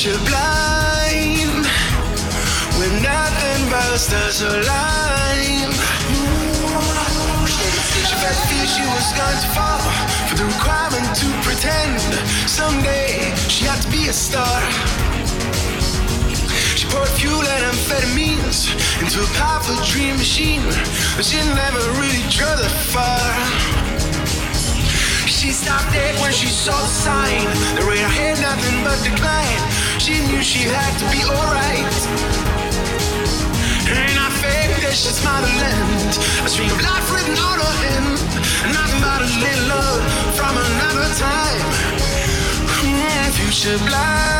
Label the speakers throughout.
Speaker 1: Futureblind when nothing but stars. She felt fear she was going to fall for the requirement to pretend someday she had to be a star. She poured fuel and amphetamines into a powerful dream machine, but she never really drove that far. She stopped dead when she saw the sign. The radar had nothing but decline. She knew she had to be alright. And I fake this shit's motherland. A string of life written on her hand. Nothing but a little love from another time. Mm, future blind.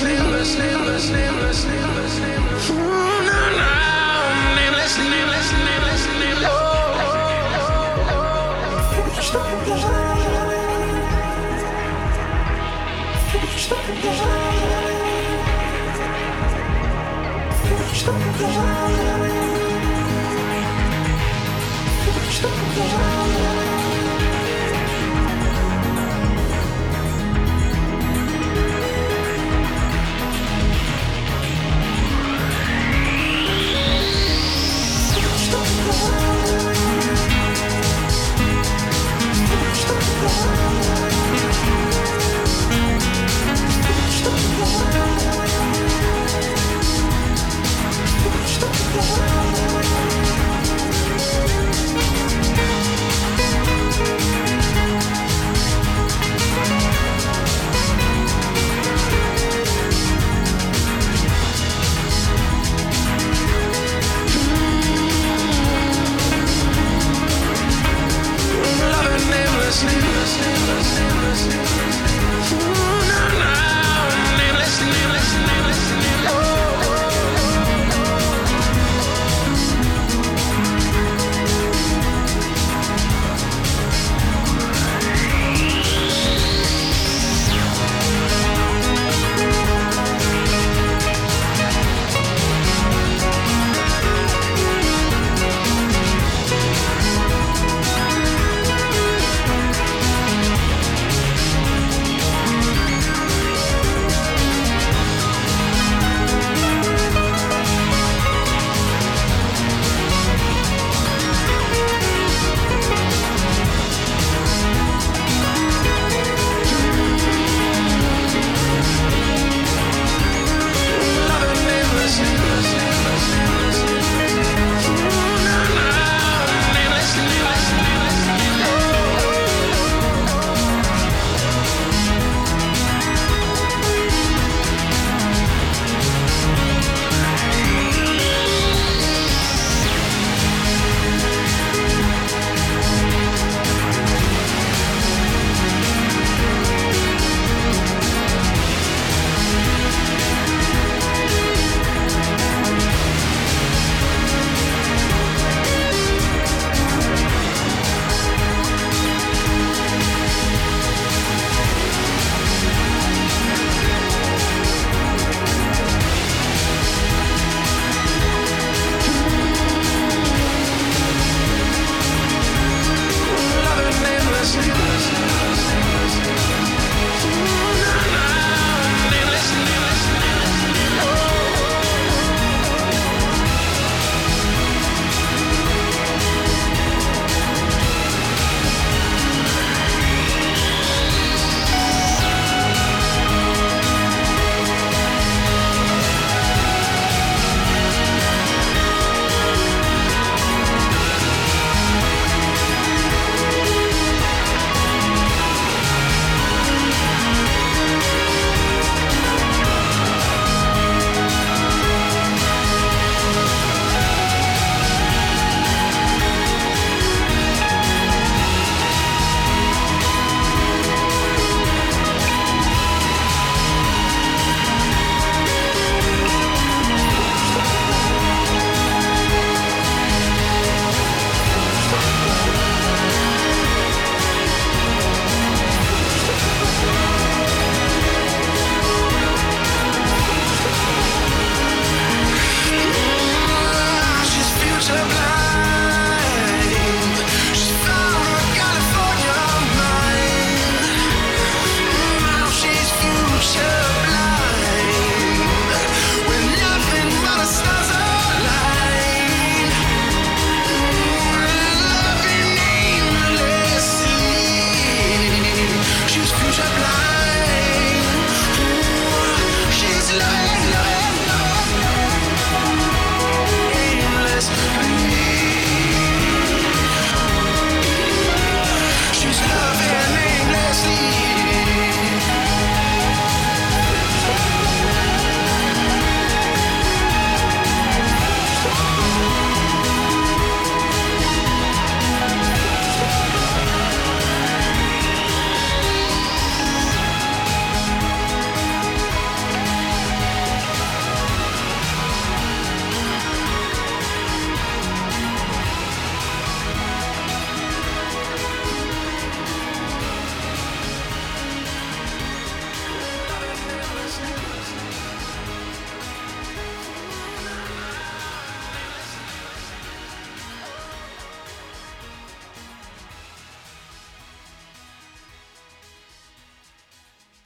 Speaker 1: namelessly, namelessly, namelessly, namelessly, namelessly. Ooh, oh.